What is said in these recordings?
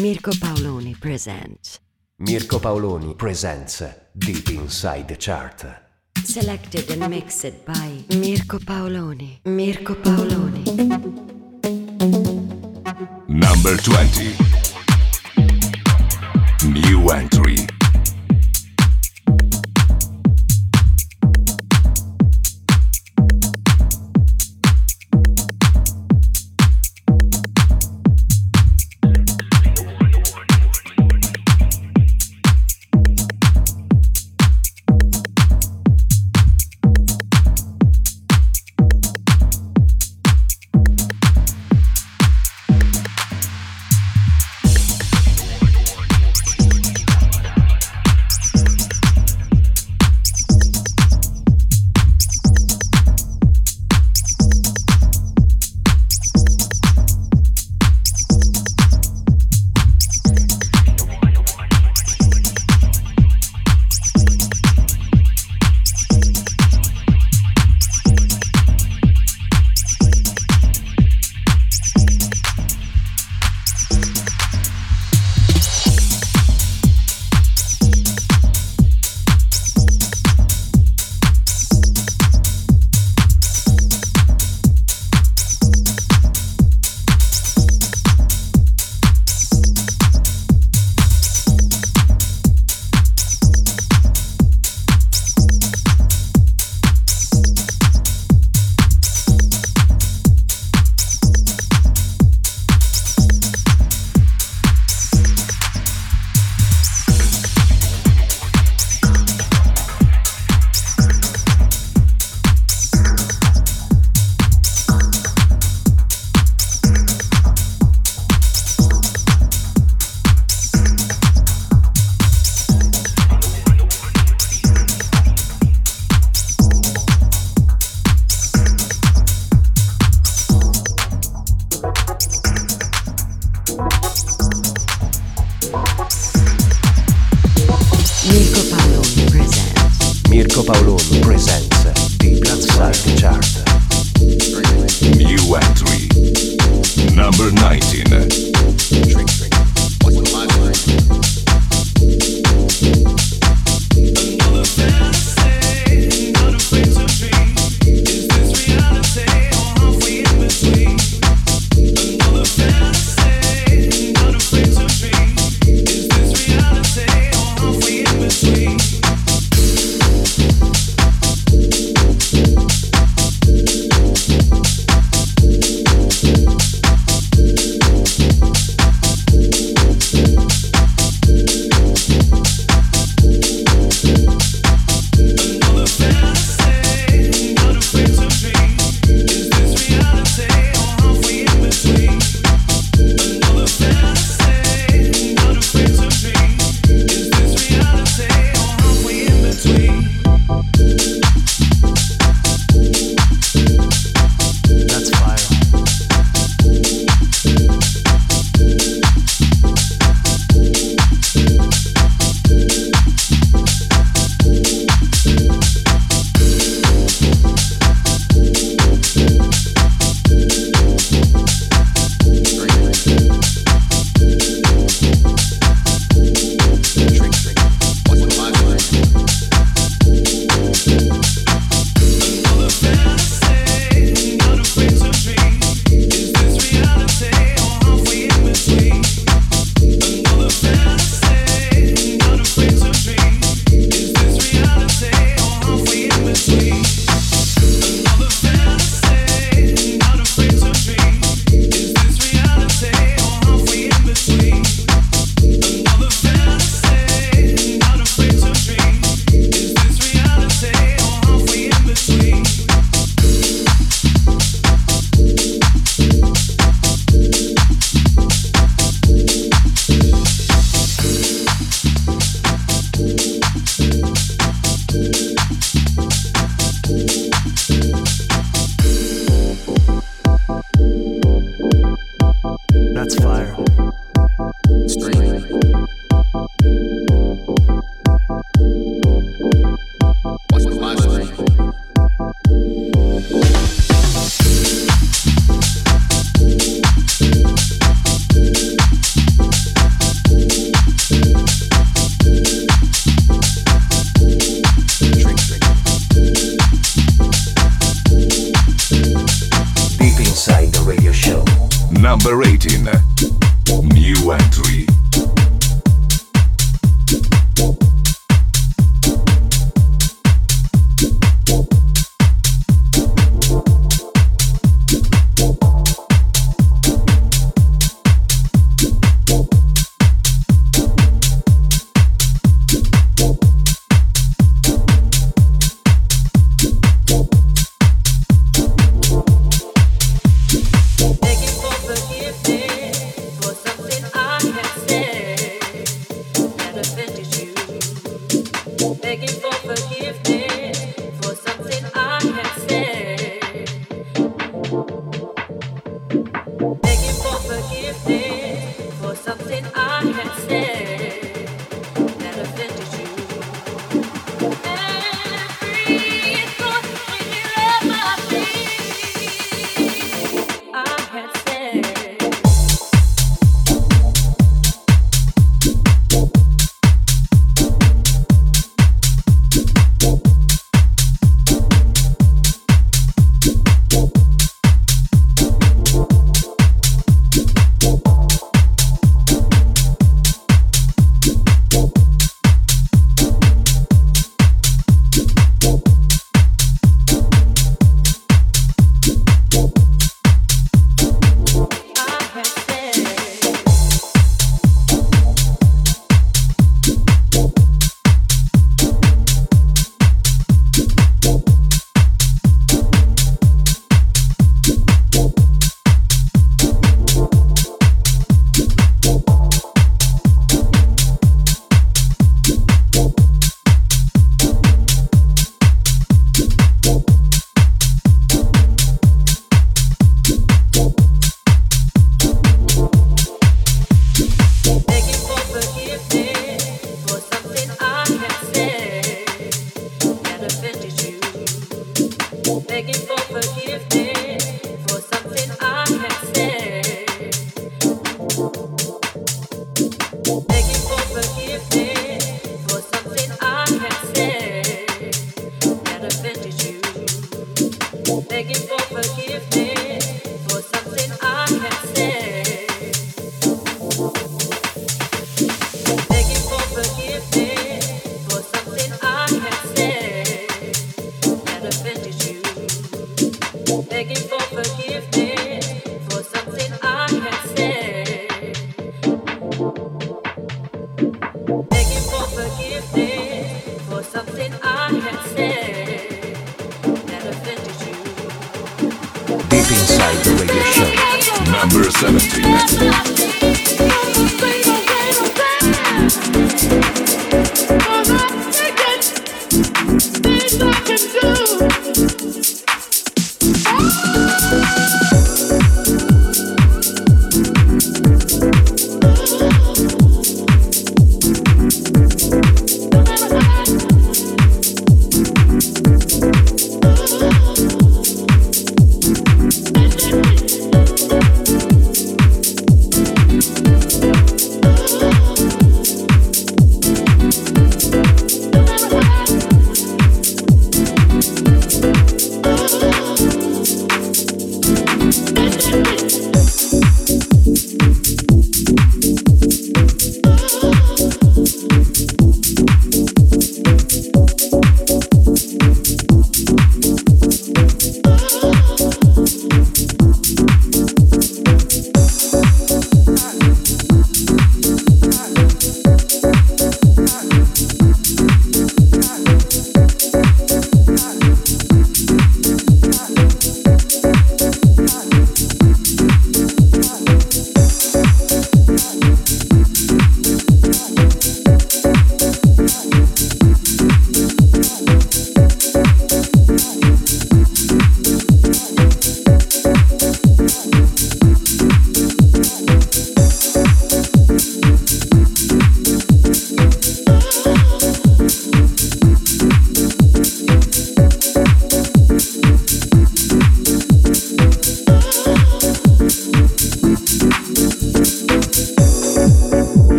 Mirko Paoloni presents. Mirko Paoloni presents Deep Inside the Chart. Selected and mixed by Mirko Paoloni. Mirko Paoloni. Number 20. New entry.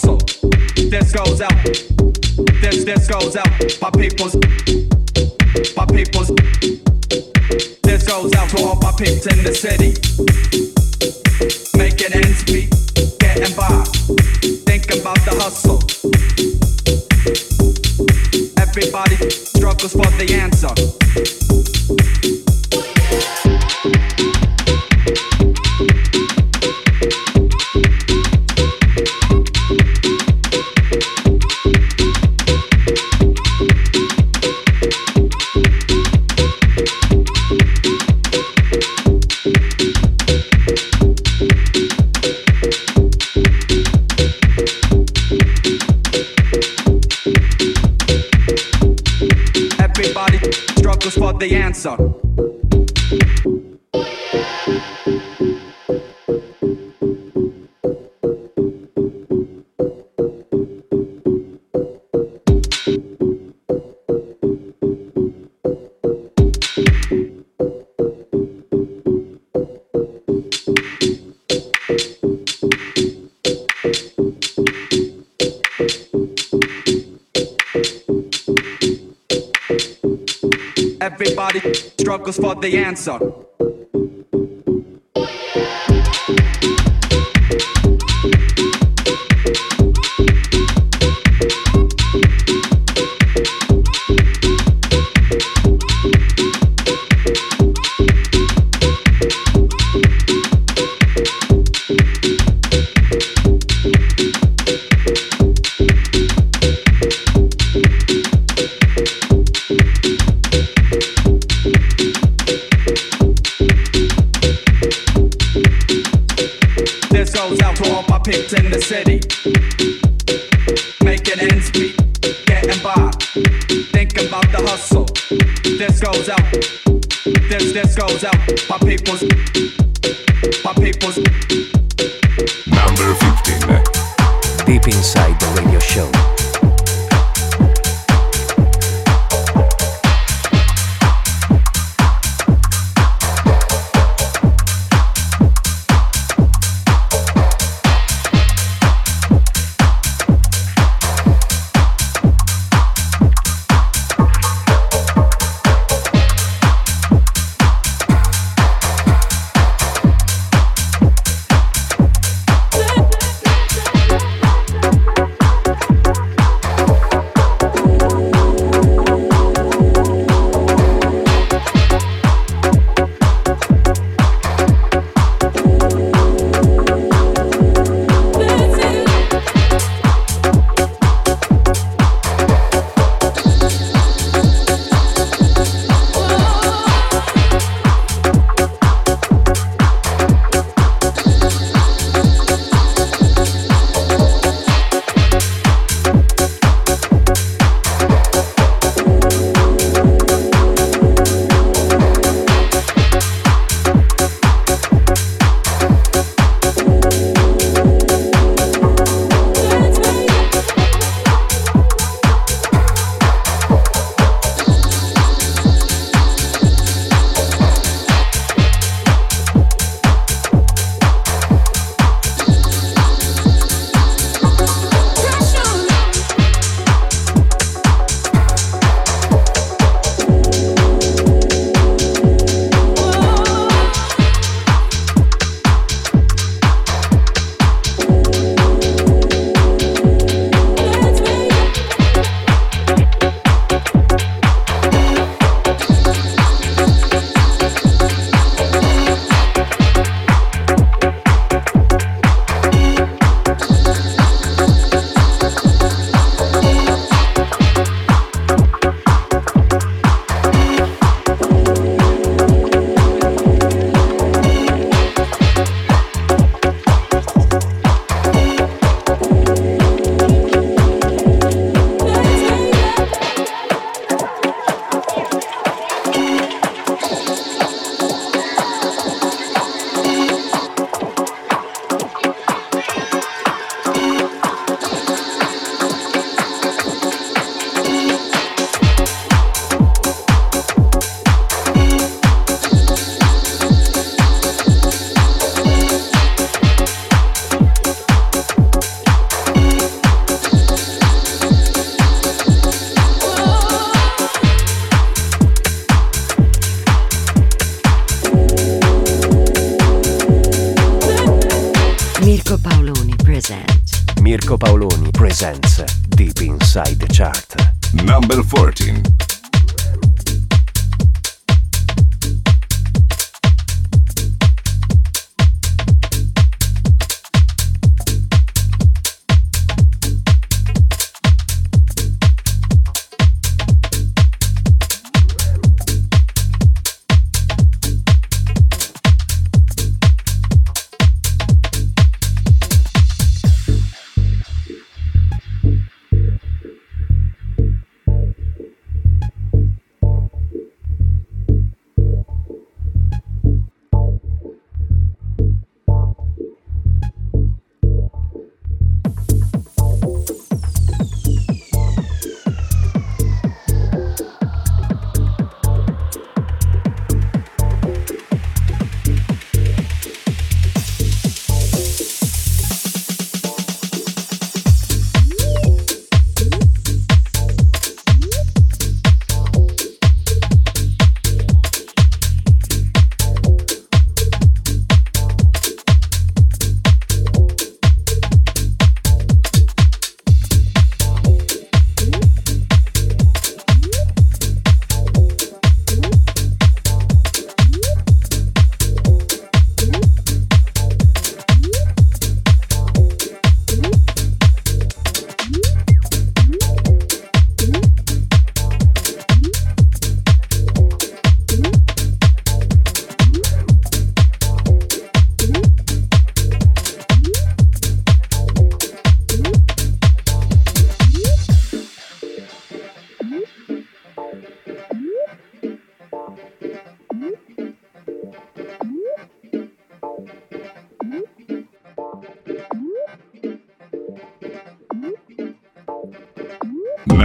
Hustle. This goes out. This this goes out. My people's. My people's. This goes out to all my peeps in the city. Making ends meet, getting by. Think about the hustle. Everybody struggles for the answer. The answer. Struggles for the answer. Peeps in the city. Making ends meet, getting by. Think about the hustle. This goes out. This this goes out. My people's.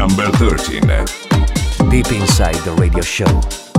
Number 13. Deep Inside the Radio Show.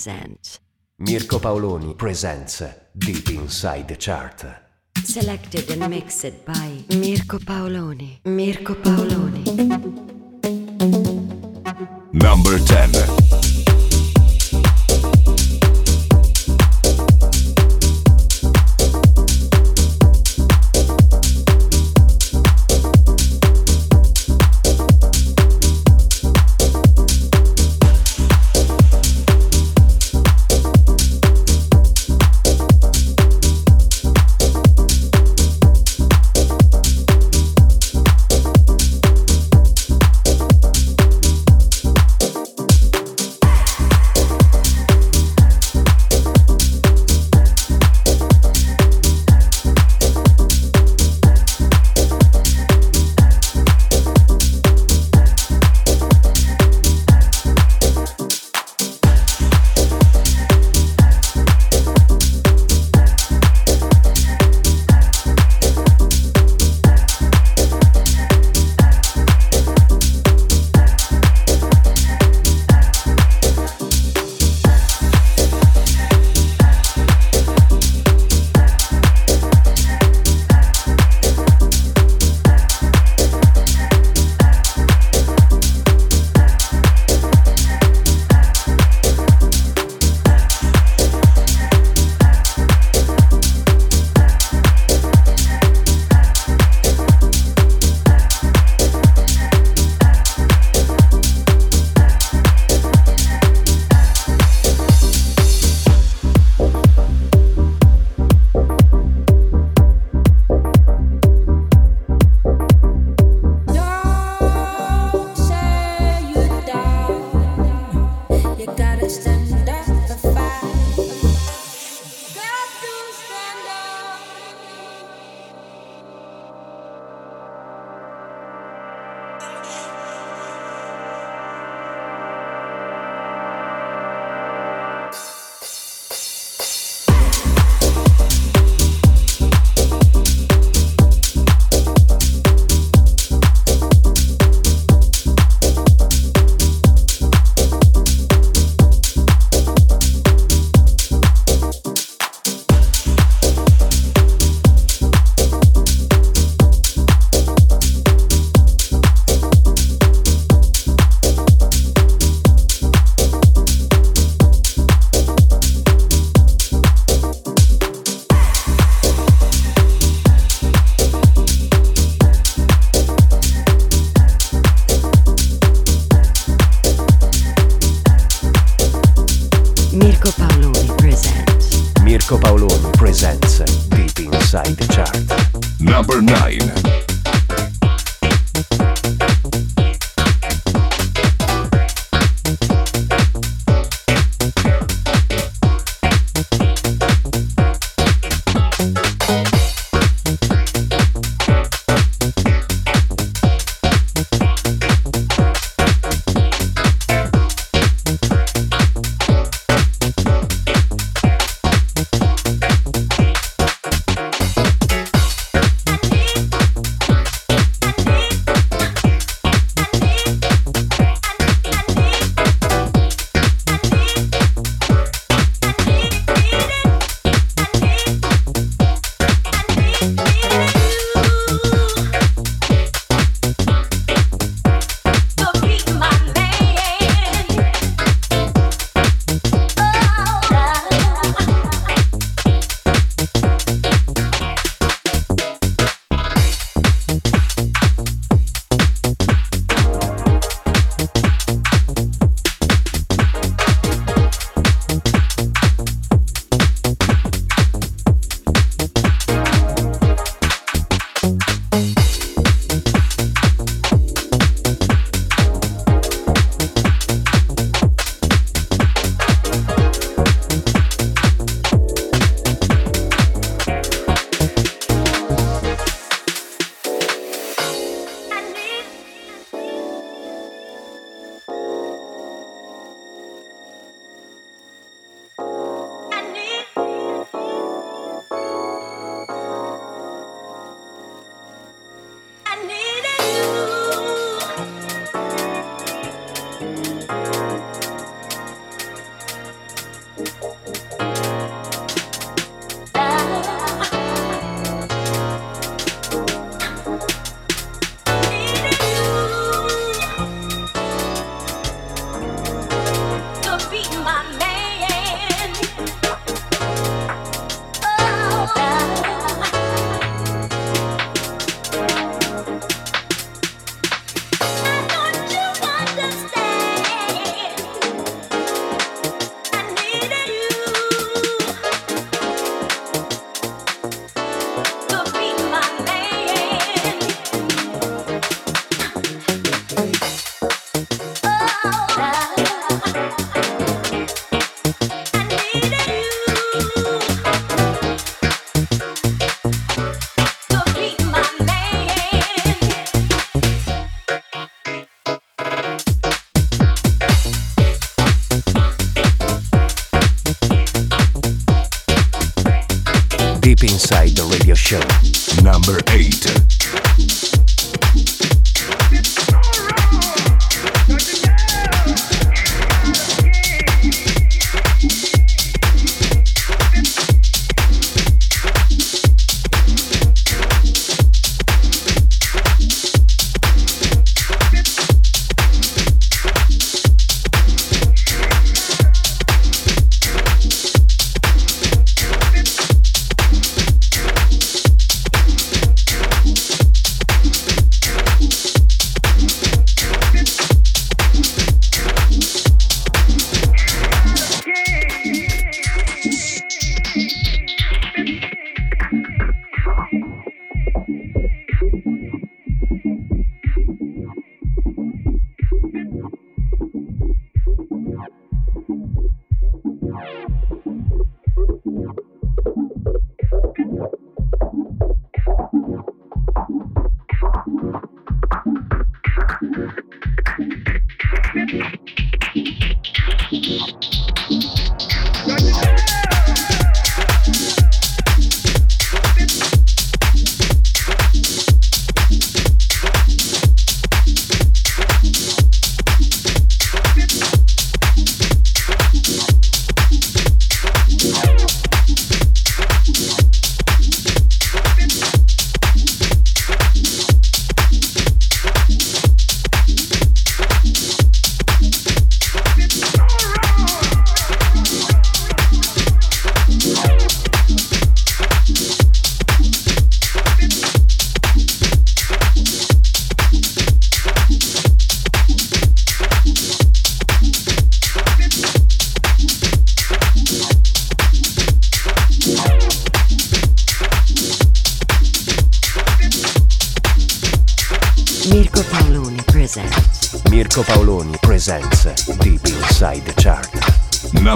presents. Mirko Paoloni presents Deep Inside the Chart. Selected and mixed by Mirko Paoloni. Mirko Paoloni. Number 10. distant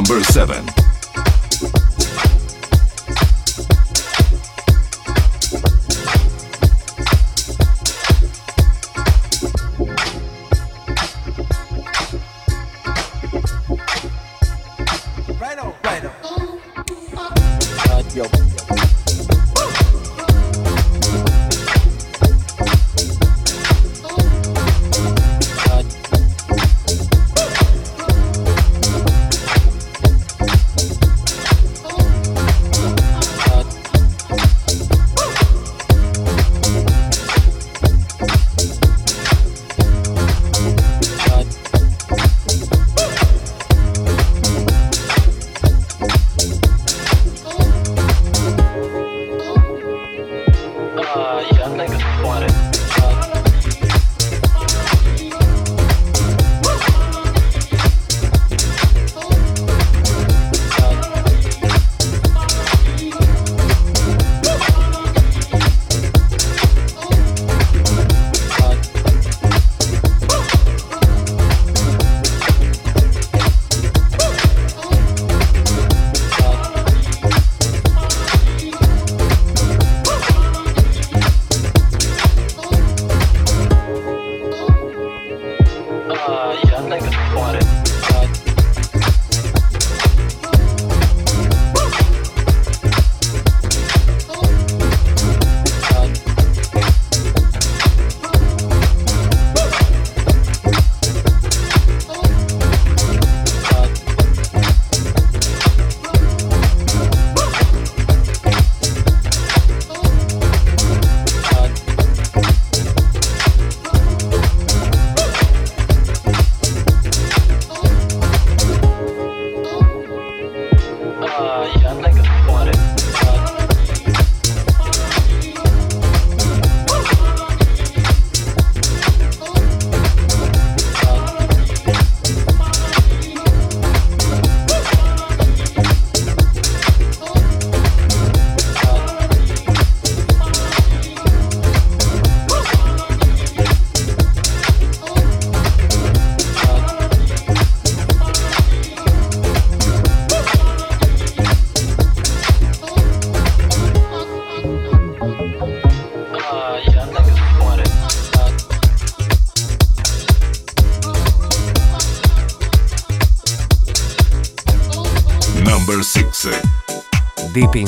Number 7.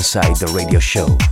Inside the Radio Show.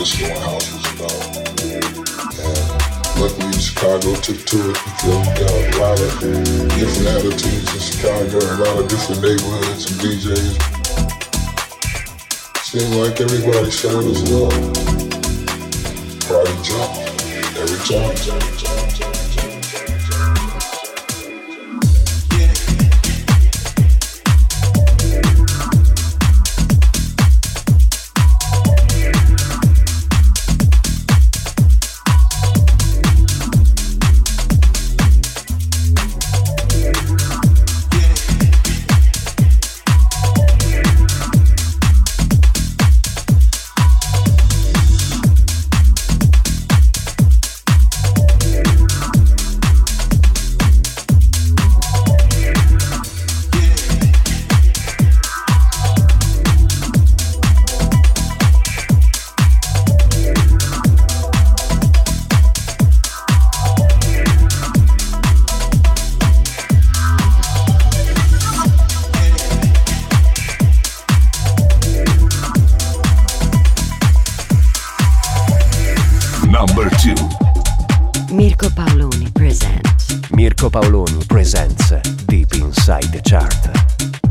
just knowing house was about. And luckily, Chicago took to it because we got a lot of different attitudes in Chicago, a lot of different neighborhoods and DJs. Seems like everybody showed us love. Party jump every time. Mirko Paoloni presents Mirko Paoloni presents Deep Inside the Chart.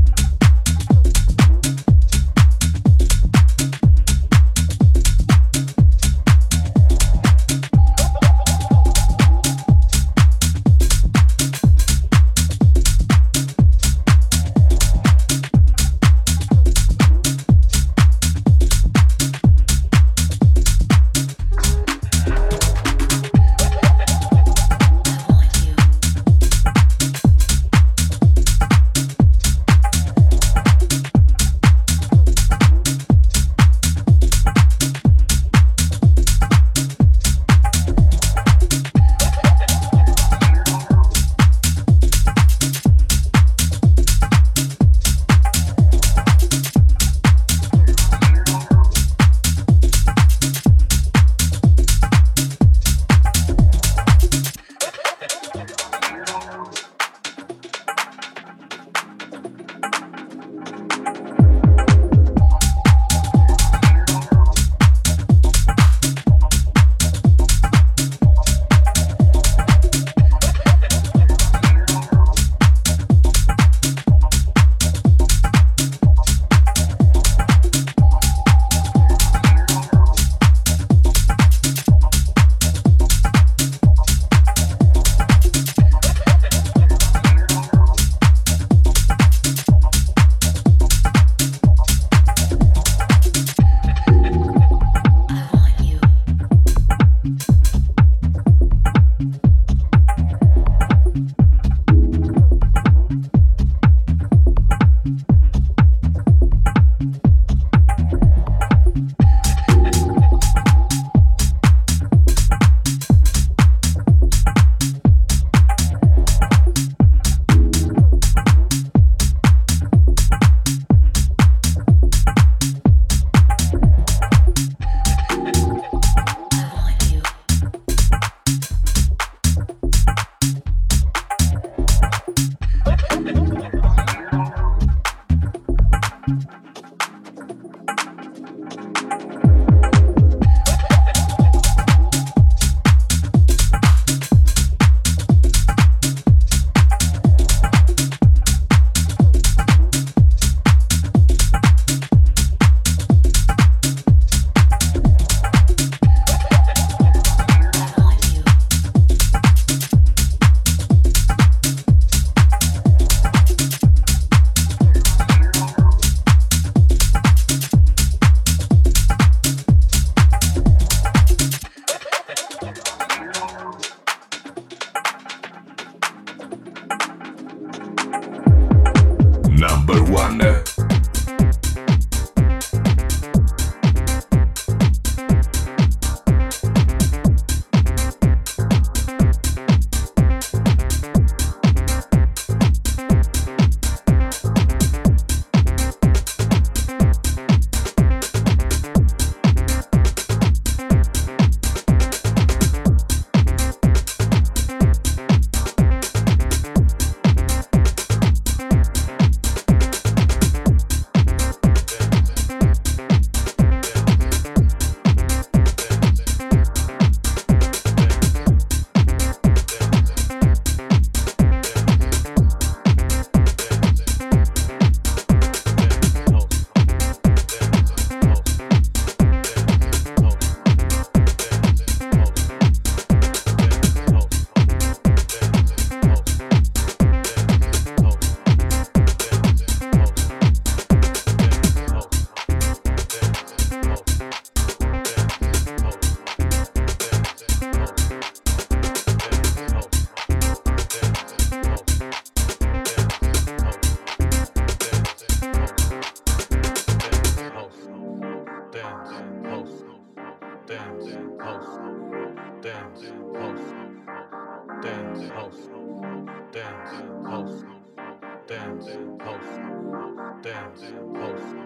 Pulse.